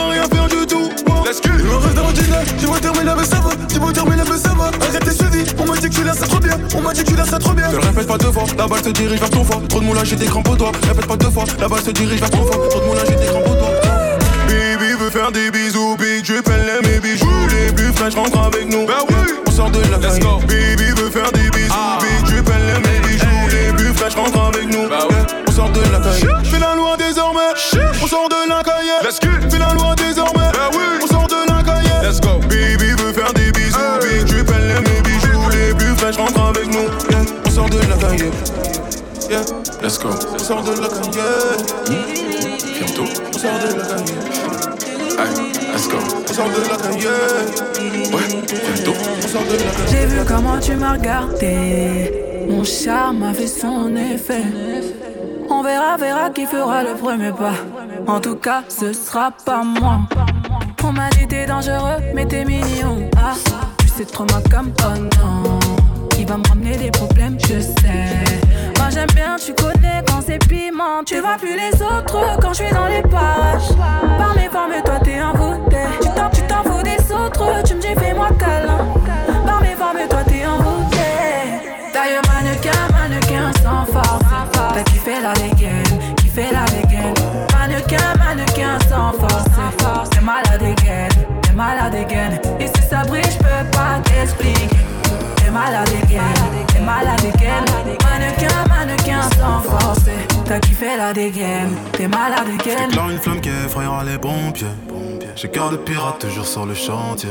Mon dîner, dis-moi terminer, mais ça va. Dis-moi terminer, mais ça va. Arrête tes chevilles, on m'a dit que tu l'as ça trop bien. On m'a dit que tu l'as ça trop bien. Le répète pas deux fois, la balle se dirige vers ton foie. Trop de moulage, j'ai des crampes au doigt. Répète pas deux fois, la balle se dirige vers ton foie. Trop de moulage, j'ai des crampes au doigt. Baby veut faire des bisous, big, je pèle mes bijoux. Les plus fraîches rentrent avec nous. Bah oui, on sort de la caille. Baby veut faire des bisous, big, je pèle mes bijoux. Les plus fraîches rentrent avec nous. Bah oui, on sort de la caille. Fais la loi désormais, on sort de la caille. Let's go. Fais la loi désormais, avec nous. Yeah, on sort de la caille. Yeah, let's go. On sort de la caille. Bientôt. On sort de la caille. Let's go. On sort de la caille. Ouais, bientôt. On sort de la caille. J'ai vu comment tu m'as regardé. Mon charme a fait son effet. On verra, verra qui fera le premier pas. En tout cas, ce sera pas moi. On m'a dit t'es dangereux, mais t'es mignon. Ah, tu sais trop ma comme oh non. Il va me ramener des problèmes, je sais. Moi j'aime bien, tu connais quand c'est piment. Tu vois plus les autres quand je suis dans les parages. Par mes formes, toi t'es envoûté. Tu t'en, tu t'en fous des autres, tu me dis fais-moi câlin. Par mes formes, toi t'es envoûté. Taille mannequin, mannequin sans force. T'as kiffé la dégaine, kiffé la dégaine. Mannequin, mannequin sans force. T'es malade again, t'es malade again. Et si ça brille, je peux pas t'expliquer. T'es malade again, t'es malade again. Mannequin, mannequin sans force. T'as kiffé la dégaine, t'es malade again. J'éclaire une flamme qui effrayera les pompiers. J'ai cœur de pirate toujours sur le chantier.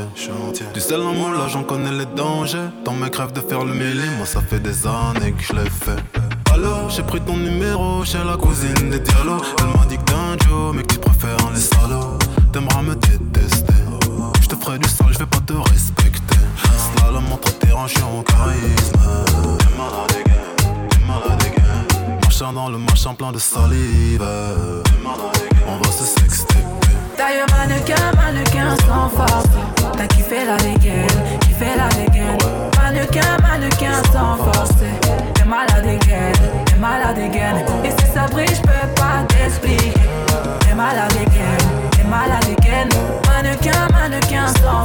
Du sel en moi là j'en connais les dangers. Dans mes crèves de faire le mêlé, moi ça fait des années que je l'ai fait. Alors j'ai pris ton numéro chez la cousine des dialogues. Elle m'a dit que t'es un Joe, mais que tu préfères les salauds. T'aimeras me détester. Je te ferai du sale, je vais pas te respecter. Slalom entre terrain, je en charisme. T'es malade again, t'es malade again. Marchant dans le marchand plein de salive. T'es malade. On va se sexter. Taille mannequin, mannequin sans force. T'as kiffé la dégaine, kiffé la dégaine. Mannequin, mannequin sans force. T'es malade again, t'es malade again. Et si ça brille, je peux pas t'expliquer. T'es malade again, t'es malade again. Mannequin, mannequin sans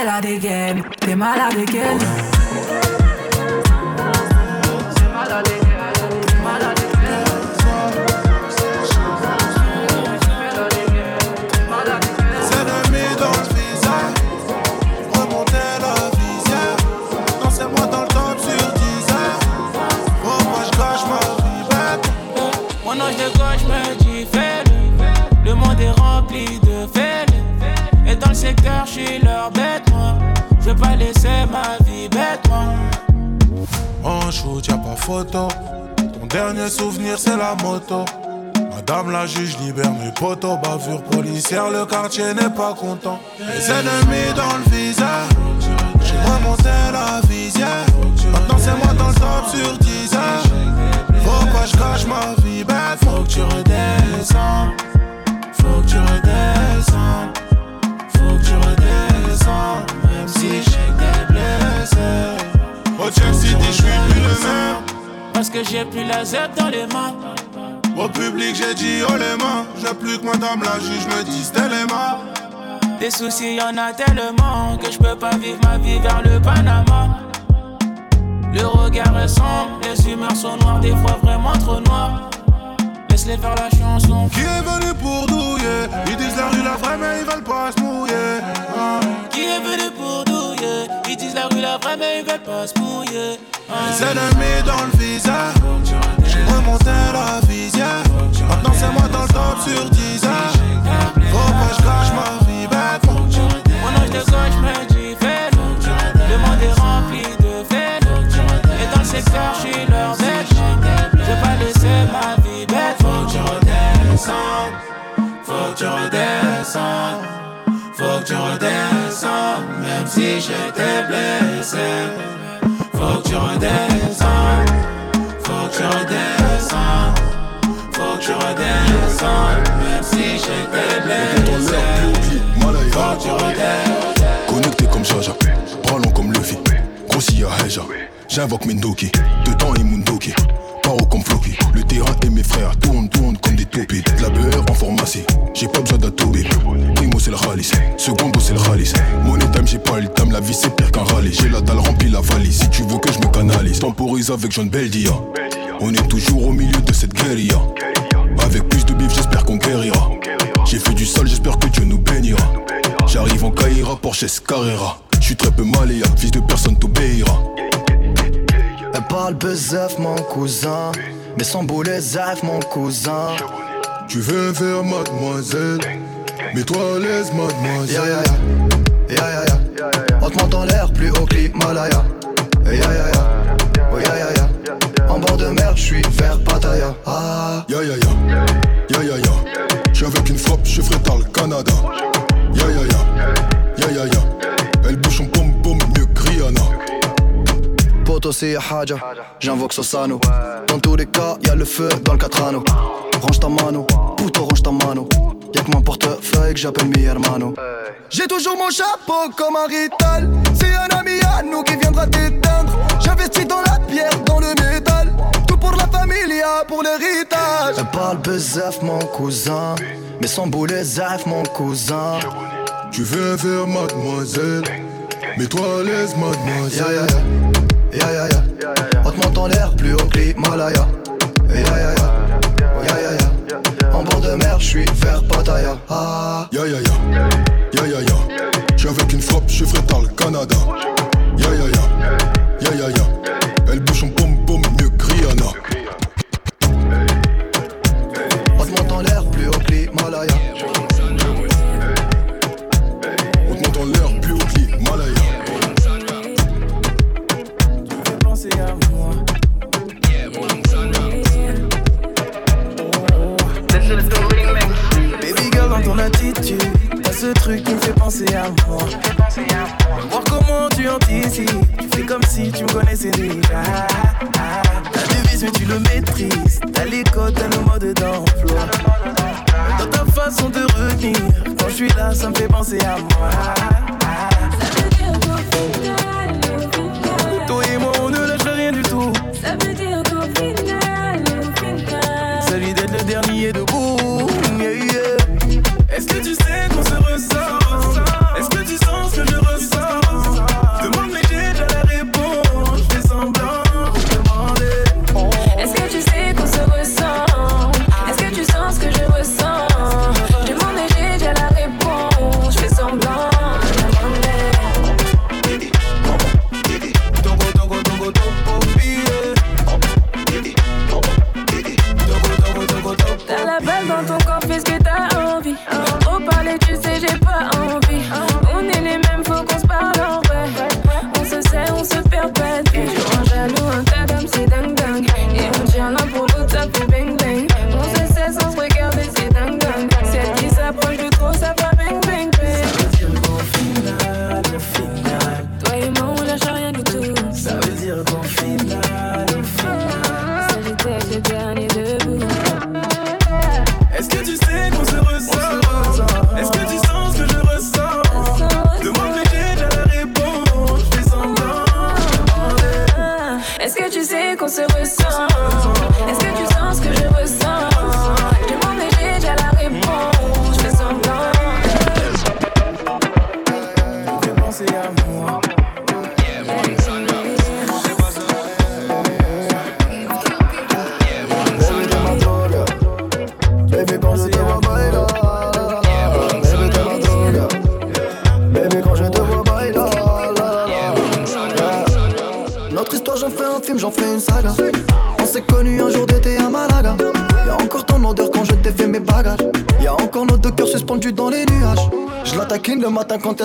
force. T'as kiffé la dégaine, t'es malade again. Ma vie bête, moi. En shoot, y'a pas photo. Ton dernier souvenir, c'est la moto. Madame la juge libère mes potos. Bavure policière, le quartier n'est pas content. Les ennemis dans le visage. J'ai remonté la visière. Maintenant, c'est moi dans le top sur 10 heures. Faut pas je cache ma vie bête? Faut que tu redescends. Faut que tu redescends. Faut que tu redescends. Même si j'ai. Au Jack City, je suis plus le même. Parce que j'ai plus la Z dans les mains. Au public, j'ai dit oh les mains. J'ai plus que madame la juge me les mains. Des soucis, y en a tellement que je peux pas vivre ma vie vers le Panama. Le regard est sombre, les humeurs sont noires, des fois vraiment trop noires. Les laisse-les faire la chanson. Qui est venu pour douiller? Ils disent la rue la vraie, mais ils veulent pas se mouiller. Ah. Qui est venu pour douiller? Ils disent la rue la vraie, mais ils veulent pas se mouiller. Les ennemis dans le visage. J'ai remonté la visière. Maintenant c'est moi dans le top sur 10 heures. Faut pas je cache ma vie bête. Mon ange de gauche me dit fais Le monde est rempli de fêtes. Et dans le secteur, je suis leur bête. Je vais pas laisser ma vie bête. Faut que redescendes. Si j'étais blessé. Faut que tu redescendes. Faut que tu redescendes. Faut que tu redescendes. Même si j'étais blessé. Faut que tu redescendes. Connecté comme Jaja, parlant comme Luffy, grossi à Heja. J'invoque Mendoki, dedans et Mundoki. Le terrain et mes frères tournent, tournent comme des. De la beurre en pharmacie, j'ai pas besoin d'atobi. Primo c'est le Khalis, secondo c'est le Khalis. Money time, j'ai pas le time, la vie c'est pire qu'un rallye. J'ai la dalle remplie la valise, si tu veux que je me canalise. Temporise avec John Beldia. On est toujours au milieu de cette guérilla. Avec plus de bif, j'espère qu'on guérira. J'ai fait du sale, j'espère que Dieu nous bénira. J'arrive en Caïra, Porsche Carrera. J'suis très peu maléa, fils de personne t'obéira. Elle parle bezef mon cousin. Mais sans boulet zaf mon cousin. Tu veux faire mademoiselle. Mais toi à l'aise mademoiselle. Ya ya ya. Ya ya ya. On te monte en l'air plus haut que l'Himalaya Ya ya ya. Oh ya ya ya. En bord de mer j'suis vers Pattaya. Ah. Ya ya ya. Ya ya ya. J'suis avec une frappe, je ferai le Canada. Ya ya ya. Ya ya ya. Elle bouge en Poto c'est Haja. J'invoque Sosano. Dans tous les cas y'a le feu dans le Catrano. Range ta mano Puto range ta mano. Y'a que mon portefeuille que j'appelle mi hermano. J'ai toujours mon chapeau comme un rital. C'est un ami à nous qui viendra t'éteindre. J'investis dans la pierre, dans le métal. Tout pour la familia, pour l'héritage. Elle parle bezef mon cousin. Mais sans boulet zaf mon cousin. Tu veux faire mademoiselle? Mais toi à l'aise mademoiselle Ya ya ya On l'air plus haut que l'Himalaya. Ya ya ya Ya ya ya En bord de mer j'suis vers Pattaya Ah. Ya ya ya Ya ya ya J'suis avec une frappe, je dans le Canada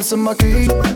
some monkey.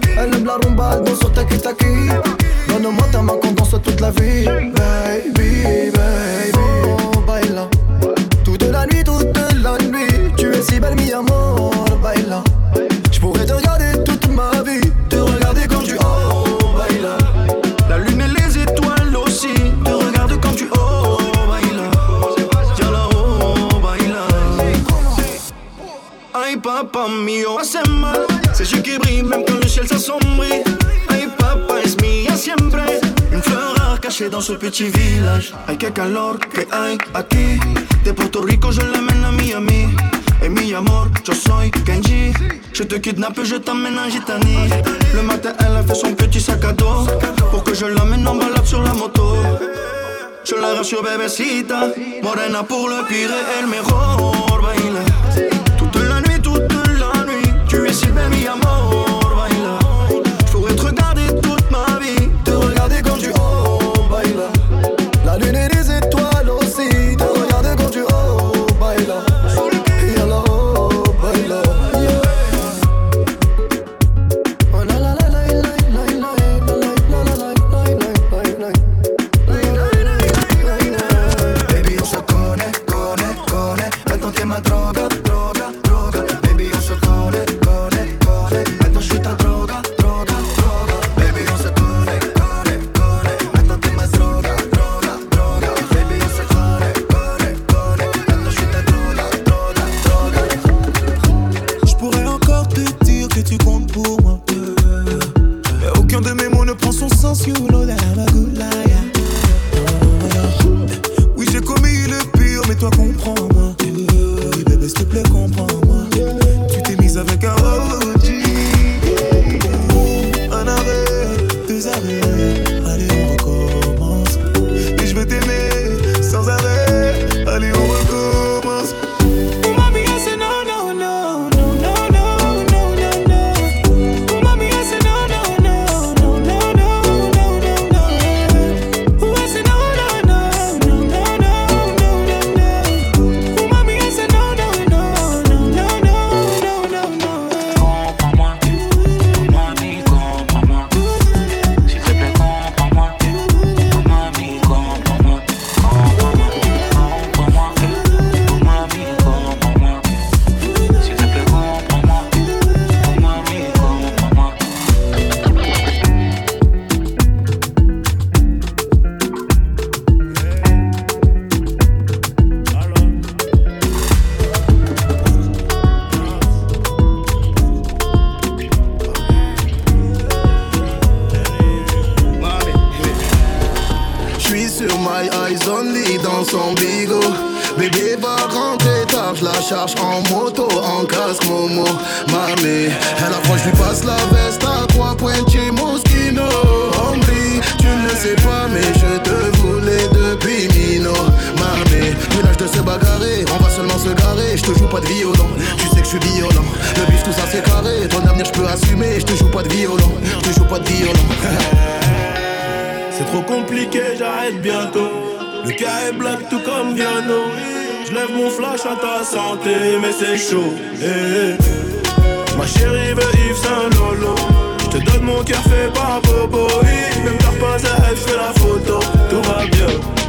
Calor que hay aquí. De Puerto Rico, je l'amène à Miami. Et mi amor, yo soy Kenji. Je te kidnappe, je t'emmène en Gitanie. Le matin, elle a fait son petit sac à dos. Pour que je l'emmène en balade sur la moto. Je la rassure, bébécita. Morena pour le pire et el mejor. Baila. Charge en moto, en casque Momo. Mamé, elle approche, lui passe la veste à trois pointiers Moschino. Hombre, tu ne le sais pas, mais je te voulais depuis Mino. Mamé, plus l'âge de se bagarrer, on va seulement se garer. Je te joue pas de violon, tu sais que je suis violent. Le bif, tout ça c'est carré, ton avenir je peux assumer. Je te joue pas de violon, je te joue pas de violon. C'est trop compliqué, j'arrête bientôt. Le cas est black tout comme Viano. Je lève mon flash à ta santé, mais c'est chaud. eh, eh. Ma chérie veut Yves Saint Lolo. Je te donne mon cœur fait par Bobo. Oui, Même t'as pas à je fais la photo. Tout va bien.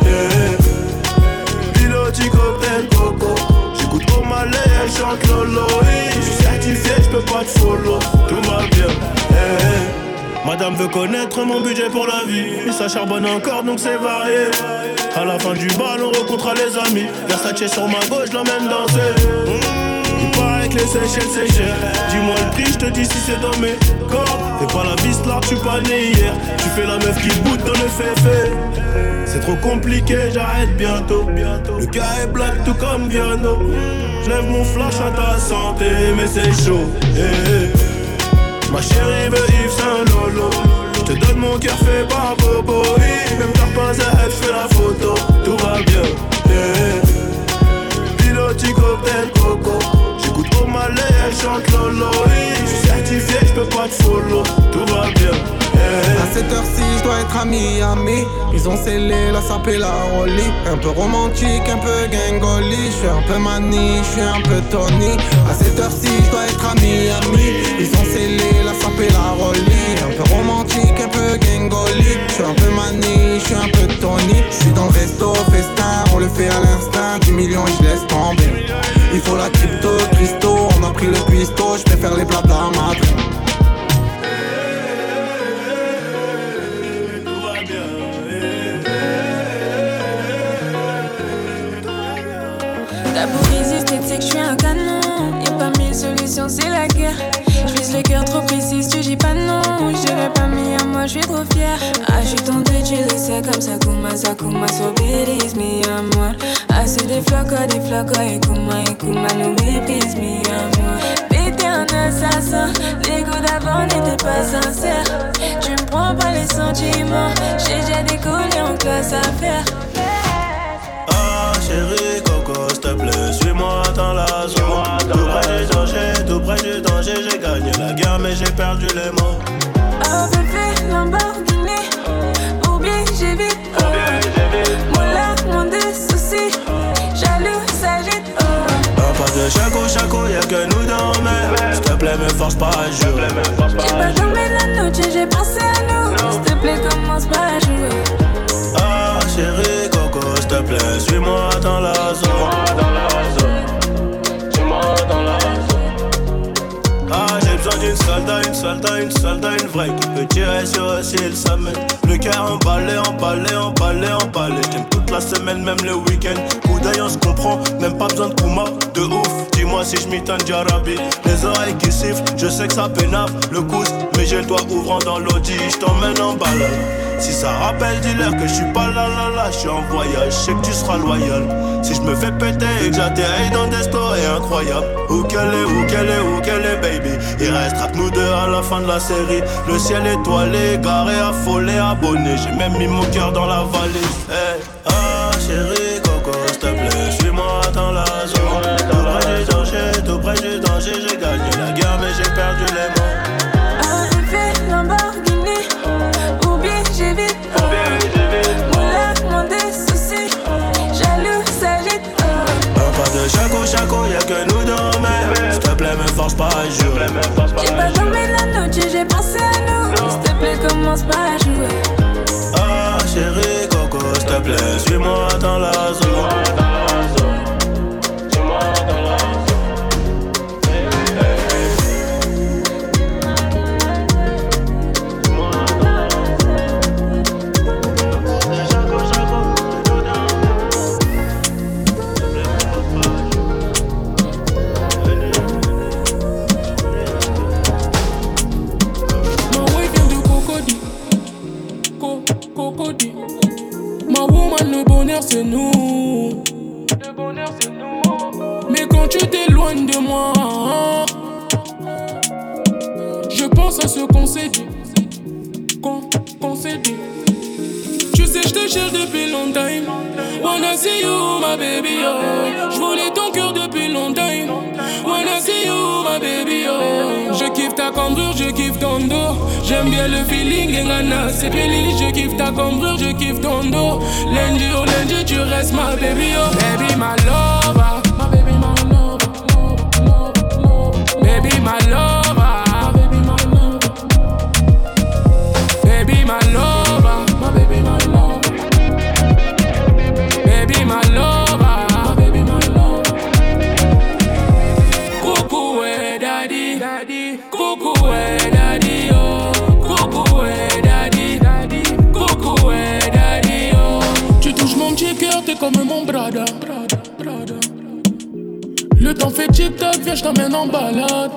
eh, eh. Piloti cocktail coco. J'écoute au malais, elle chante Lolo. Je suis certifié, je peux pas te follow. Tout va bien. Madame veut connaître mon budget pour la vie. Et ça charbonne encore donc c'est varié. À la fin du bal, on rencontrera les amis. Versace sur ma gauche, l'emmène danser. Mmh, il paraît que les Seychelles c'est cher. Dis-moi le prix, je te dis si c'est dans mes cordes. T'es pas la vis là, tu pas né hier. Tu fais la meuf qui boude dans le féfé. C'est trop compliqué, j'arrête bientôt. Le cas est black tout comme Viano. Je lève mon flash à ta santé, mais c'est chaud. eh, eh. Ma chérie veut Yves Saint Lolo Je te donne mon cœur fait par oui. Même t'as pas à elle, fais la photo Tout va bien yeah. Piloti cocktail coco J'écoute au malais, elle chante Lolo. Je suis certifié, je peux pas te follow Tout va bien À cette heure-ci, je dois être à Miami. Ils ont scellé la sapé la rollie. Un peu romantique, un peu gangoli. Je suis un peu mani, je suis un peu Tony. À cette heure-ci, je dois être à Miami. Ils ont scellé la sapé la rollie. Un peu romantique, un peu gangoli. Je suis un peu mani, je suis un peu Tony. Je suis dans le resto, festin, on le fait à l'instinct. 10 millions et je laisse tomber. Il faut la crypto, Christo, on a pris le pisto, je préfère les T'as beau résister, tu sais que je suis un canon. Y'a pas mille solutions, c'est la guerre. Je vise le cœur trop précis, tu dis pas non. Je pas mis à moi, je suis trop fier. Ah, je suis tombé, tu le sais, comme ça, Kuma, ça, Kuma, so mi amor. Ah, c'est des flocos, des flocos, et Kuma, et Kuma, nous méprise, mi amor. T'es un assassin, les goûts d'avant n'étaient pas sincères. Tu me prends pas les sentiments, j'ai déjà décollé en classe à faire. Ah, chérie, coco, s'il te plaît, suis-moi dans la zone. Tout près du danger, tout près du danger, mais j'ai perdu les mots. Oh bébé, Lamborghini, oublie, j'ai vite. Oh. Mon larme, mon des soucis, jaloux, s'agite. Oh. Un pas de chaco, chaco, y'a que nous dans mais S'il te plaît, me force pas à jouer. J'ai pas dormi la nuit, j'ai pensé à nous. S'il te plaît, commence pas à jouer. Ah, chérie, coco, s'il te plaît, suis-moi dans la zone. Soldat, une soldat, une soldat, une vraie qui peut tirer sur eux s'il s'amène. Le cœur emballé, emballé, emballé, emballé. J'aime la semaine, même le week-end. Coup d'œil, on se comprend, même pas besoin de Kuma, de ouf. Dis-moi si je m'étonne Jarabi. Les oreilles qui sifflent, je sais que ça pénave le coude, mais j'ai le doigt ouvrant dans l'audi. Je t'emmène en balade. Si ça rappelle, dis-leur que je suis pas là là là, je suis en voyage, je sais que tu seras loyal. Si je me fais péter et que j'atterris dans des stories incroyables, où qu'elle est, où qu'elle est, où qu'elle est, baby. Il restera que nous deux à la fin de la série. Le ciel étoilé, garé, affolé, abonné. J'ai même mis mon cœur dans la valise. Chérie, coco, s'il te plaît, suis-moi dans la zone. Tout près du danger, tout près du danger, j'ai gagné la guerre, mais j'ai perdu les mots. Bébé, Lamborghini, oublie, j'ai vite. Mon mon des soucis, jaloux, s'agite. Un pas de chaco, chaco, y'a que nous dans mais S'il te plaît, me force pas à jouer. J'ai pas dormi la nuit, j'ai pensé à nous. S'il te plaît, commence pas à jouer. Ah, chérie, coco, s'il te plaît, suis-moi dans la zone. Bonheur c'est nous. Le bonheur c'est nous. Mais quand tu t'éloignes de moi, je pense à ce qu'on s'est dit. Qu'on qu'on s'est dit. Tu sais, je te cherche depuis longtemps. Wanna see you, my baby, oh. Je voulais ton cœur depuis longtemps. Wanna see you, my baby, oh. Je kiffe ta cambrure, je kiffe ton dos. J'aime bien le feeling, Ngana, c'est. Je kiffe ta cambrure, je kiffe ton dos. Lundi au lundi, tu restes ma baby, oh. Baby, my lover. Temps fait tic-tac, viens, je t'emmène en balade.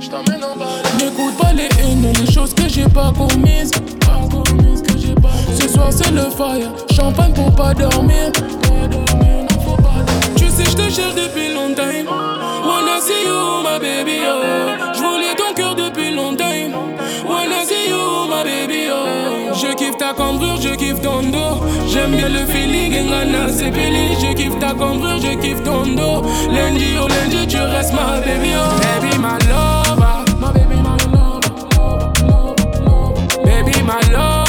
J't'emmène en balade. N'écoute pas les haines, les choses que j'ai pas commises. Pas commises, que j'ai pas. Ce soir c'est le fire, champagne pour pas dormir. Tu sais, je te cherche depuis longtemps. Wanna see you, my baby, oh. Je ta cambrure, je kiffe ton dos. J'aime bien le feeling, Ngana, c'est Billy. Je kiffe ta cambrure, je kiffe ton dos. Lundi au lundi, tu restes ma baby, oh. Baby, my lover. My baby, my lover. Baby, my lover.